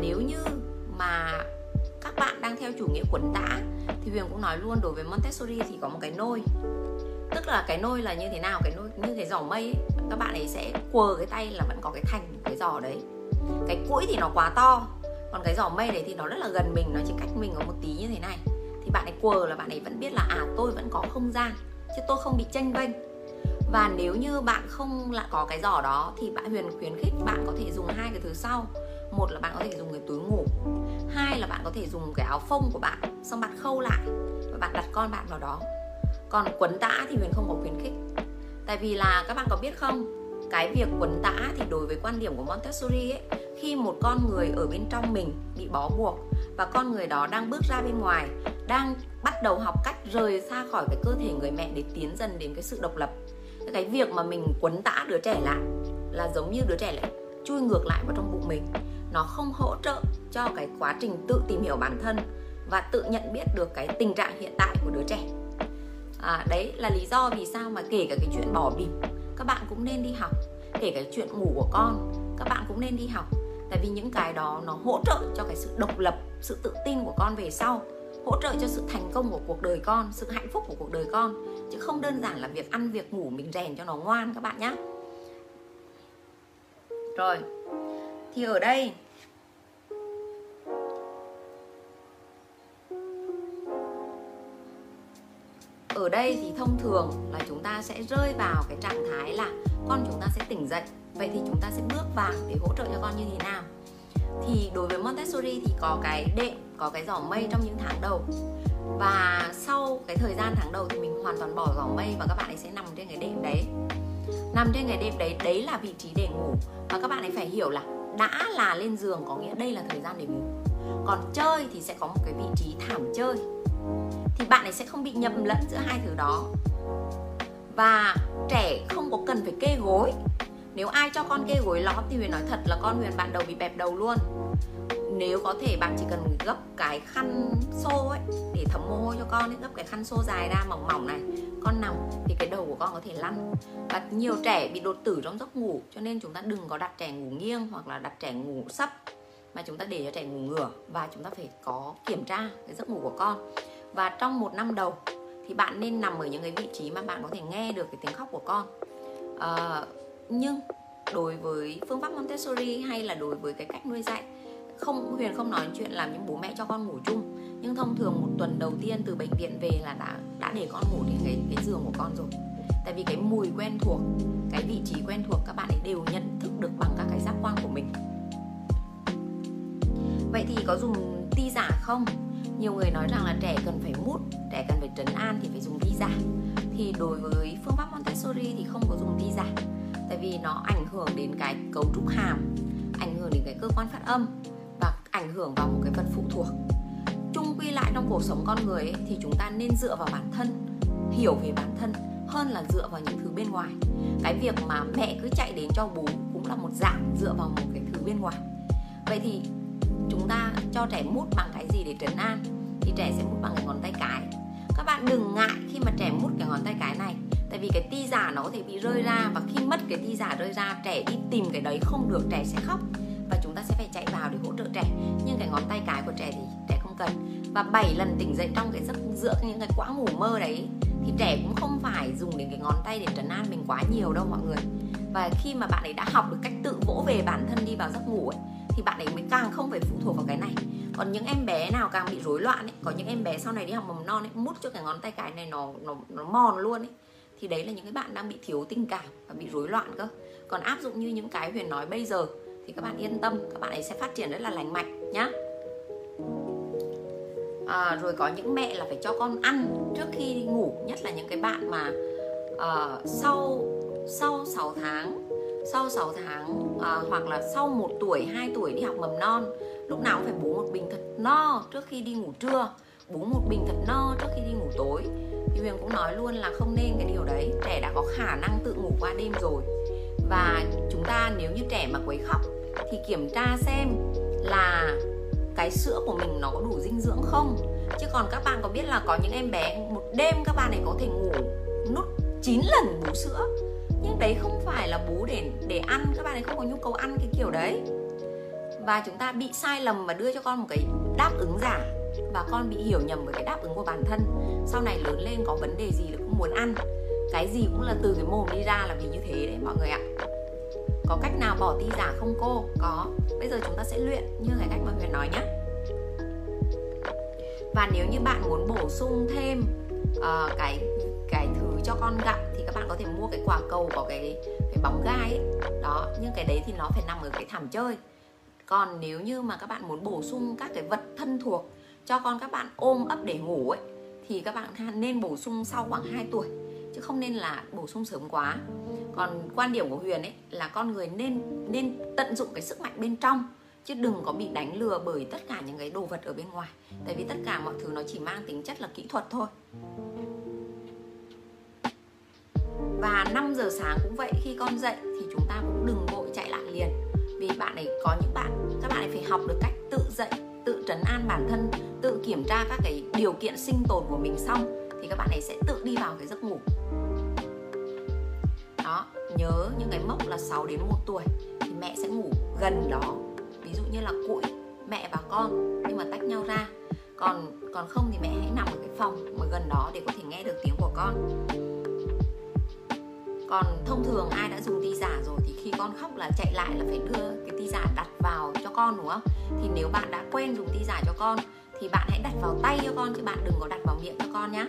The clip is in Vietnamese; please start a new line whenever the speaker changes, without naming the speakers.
nếu như mà các bạn đang theo chủ nghĩa quẩn tã thì huyền cũng nói luôn đối với montessori thì có một cái nôi. Tức là cái nôi là như thế nào cái nôi như cái giỏ mây ấy, các bạn ấy sẽ quờ cái tay là vẫn có cái thành cái giỏ đấy. Cái cuỗi thì nó quá to còn cái giỏ mây đấy thì nó rất là gần mình nó chỉ cách mình có một tí như thế này. Thì bạn ấy quờ là bạn ấy vẫn biết là à tôi vẫn có không gian chứ tôi không bị tranh vênh. Và nếu như bạn không lại có cái giỏ đó thì bạn huyền khuyến khích bạn có thể dùng hai cái thứ sau một là bạn có thể dùng cái túi ngủ. Hai là bạn có thể dùng cái áo phông của bạn, xong bạn khâu lại và bạn đặt con bạn vào đó. Còn quấn tã thì huyền không có khuyến khích. Tại vì là các bạn có biết không, cái việc quấn tã thì đối với quan điểm của Montessori ấy, khi một con người ở bên trong mình bị bó buộc và con người đó đang bước ra bên ngoài, đang bắt đầu học cách rời xa khỏi cái cơ thể người mẹ để tiến dần đến cái sự độc lập. Cái việc mà mình quấn tã đứa trẻ lại là giống như đứa trẻ lại chui ngược lại vào trong bụng mình nó không hỗ trợ cho cái quá trình tự tìm hiểu bản thân và tự nhận biết được cái tình trạng hiện tại của đứa trẻ. À, đấy là lý do vì sao mà kể cả cái chuyện bỏ bỉm các bạn cũng nên đi học. Kể cả chuyện ngủ của con các bạn cũng nên đi học. Tại vì những cái đó nó hỗ trợ cho cái sự độc lập sự tự tin của con về sau. Hỗ trợ cho sự thành công của cuộc đời con sự hạnh phúc của cuộc đời con. Chứ không đơn giản là việc ăn việc ngủ mình rèn cho nó ngoan các bạn nhé rồi thì ở đây. Ở đây thì thông thường là chúng ta sẽ rơi vào cái trạng thái là con chúng ta sẽ tỉnh dậy. Vậy thì chúng ta sẽ bước vào để hỗ trợ cho con như thế nào? Thì đối với Montessori thì có cái đệm, có cái giỏ mây trong những tháng đầu. Và sau cái thời gian tháng đầu thì mình hoàn toàn bỏ giỏ mây và các bạn ấy sẽ nằm trên cái đệm đấy. Nằm trên cái đệm đấy đấy là vị trí để ngủ. Và các bạn ấy phải hiểu là đã là lên giường có nghĩa đây là thời gian để ngủ. Còn chơi thì sẽ có một cái vị trí thảm chơi. Thì bạn ấy sẽ không bị nhầm lẫn giữa hai thứ đó. Và trẻ không có cần phải kê gối. Nếu ai cho con kê gối lót thì huyền nói thật là con huyền bạn đầu bị bẹp đầu luôn. Nếu có thể bạn chỉ cần gấp cái khăn xô ấy để thấm mồ hôi cho con ấy, gấp cái khăn xô dài ra mỏng mỏng này con nằm thì cái đầu của con có thể lăn. Và nhiều trẻ bị đột tử trong giấc ngủ cho nên chúng ta đừng có đặt trẻ ngủ nghiêng hoặc là đặt trẻ ngủ sấp mà chúng ta để cho trẻ ngủ ngửa và chúng ta phải có kiểm tra cái giấc ngủ của con. Và trong một năm đầu thì bạn nên nằm ở những cái vị trí mà bạn có thể nghe được cái tiếng khóc của con. À, nhưng đối với phương pháp Montessori hay là đối với cái cách nuôi dạy không, huyền không nói chuyện làm những bố mẹ cho con ngủ chung. Nhưng thông thường một tuần đầu tiên từ bệnh viện về là đã đã để con ngủ trên cái cái giường của con rồi. Tại vì cái mùi quen thuộc, cái vị trí quen thuộc các bạn ấy đều nhận thức được bằng các cái giác quan của mình. Vậy thì có dùng ti giả không? Nhiều người nói rằng là trẻ cần phải mút, trẻ cần phải trấn an thì phải dùng ti giả. Thì đối với phương pháp Montessori thì không có dùng ti giả, tại vì nó ảnh hưởng đến cái cấu trúc hàm, ảnh hưởng đến cái cơ quan phát âm ảnh hưởng vào một cái vật phụ thuộc. Chung quy lại trong cuộc sống con người ấy, thì chúng ta nên dựa vào bản thân hiểu về bản thân hơn là dựa vào những thứ bên ngoài. Cái việc mà mẹ cứ chạy đến cho bố cũng là một dạng dựa vào một cái thứ bên ngoài. Vậy thì chúng ta cho trẻ mút bằng cái gì để trấn an? Thì trẻ sẽ mút bằng cái ngón tay cái. Các bạn đừng ngại khi mà trẻ mút cái ngón tay cái này tại vì cái ti giả nó có thể bị rơi ra và khi mất cái ti giả rơi ra trẻ đi tìm cái đấy không được trẻ sẽ khóc và chúng ta sẽ phải chạy vào để hỗ trợ trẻ. Nhưng cái ngón tay cái của trẻ thì trẻ không cần. Và 7 lần tỉnh dậy trong cái giấc giữa những cái quãng ngủ mơ đấy thì trẻ cũng không phải dùng đến cái ngón tay để trấn an mình quá nhiều đâu mọi người. Và khi mà bạn ấy đã học được cách tự vỗ về bản thân đi vào giấc ngủ ấy, thì bạn ấy mới càng không phải phụ thuộc vào cái này. Còn những em bé nào càng bị rối loạn ấy, có những em bé sau này đi học mầm non ấy, mút cho cái ngón tay cái này nó nó nó mòn luôn ấy, thì đấy là những cái bạn đang bị thiếu tình cảm và bị rối loạn cơ. Còn áp dụng như những cái huyền nói bây giờ thì các bạn yên tâm các bạn ấy sẽ phát triển rất là lành mạnh nhá. À, rồi có những mẹ là phải cho con ăn trước khi đi ngủ nhất là những cái bạn mà uh, sau sau 6 tháng sau 6 tháng à, hoặc là sau một tuổi 2 tuổi đi học mầm non lúc nào cũng phải bú một bình thật no trước khi đi ngủ trưa bú một bình thật no trước khi đi ngủ tối. Thì huyền cũng nói luôn là không nên cái điều đấy trẻ đã có khả năng tự ngủ qua đêm rồi và chúng ta nếu như trẻ mà quấy khóc thì kiểm tra xem là cái sữa của mình nó có đủ dinh dưỡng không. Chứ còn các bạn có biết là có những em bé một đêm các bạn ấy có thể ngủ nút 9 lần bú sữa. Nhưng đấy không phải là bú để để ăn, các bạn ấy không có nhu cầu ăn cái kiểu đấy. Và chúng ta bị sai lầm và đưa cho con một cái đáp ứng giả. Và con bị hiểu nhầm với cái đáp ứng của bản thân. Sau này lớn lên có vấn đề gì là cũng muốn ăn cái gì cũng là từ cái mồm đi ra là vì như thế đấy mọi người ạ. Có cách nào bỏ ti giả không cô? Có. Bây giờ chúng ta sẽ luyện như cái cách mà huyền nói nhé. Và nếu như bạn muốn bổ sung thêm uh, cái cái thứ cho con gặm thì các bạn có thể mua cái quả cầu có cái cái bóng gai ấy. đó nhưng cái đấy thì nó phải nằm ở cái thảm chơi. Còn nếu như mà các bạn muốn bổ sung các cái vật thân thuộc cho con các bạn ôm ấp để ngủ ấy thì các bạn nên bổ sung sau khoảng 2 tuổi chứ không nên là bổ sung sớm quá. Còn quan điểm của huyền ấy là con người nên nên tận dụng cái sức mạnh bên trong, chứ đừng có bị đánh lừa bởi tất cả những cái đồ vật ở bên ngoài. Tại vì tất cả mọi thứ nó chỉ mang tính chất là kỹ thuật thôi. Và 5 giờ sáng cũng vậy, khi con dậy thì chúng ta cũng đừng vội chạy lại liền. Vì bạn ấy, có những bạn, các bạn ấy phải học được cách tự dậy, tự trấn an bản thân, tự kiểm tra các cái điều kiện sinh tồn của mình xong thì các bạn ấy sẽ tự đi vào cái giấc ngủ. Đó, nhớ những cái mốc là 6 đến 1 tuổi thì mẹ sẽ ngủ gần đó. Ví dụ như là cụi mẹ và con, nhưng mà tách nhau ra. Còn còn không thì mẹ hãy nằm ở cái phòng mà gần đó để có thể nghe được tiếng của con. Còn thông thường ai đã dùng ti giả rồi thì khi con khóc là chạy lại là phải đưa cái ti giả đặt vào cho con, đúng không? Thì nếu bạn đã quen dùng ti giả cho con thì bạn hãy đặt vào tay cho con chứ bạn đừng có đặt vào miệng cho con nhé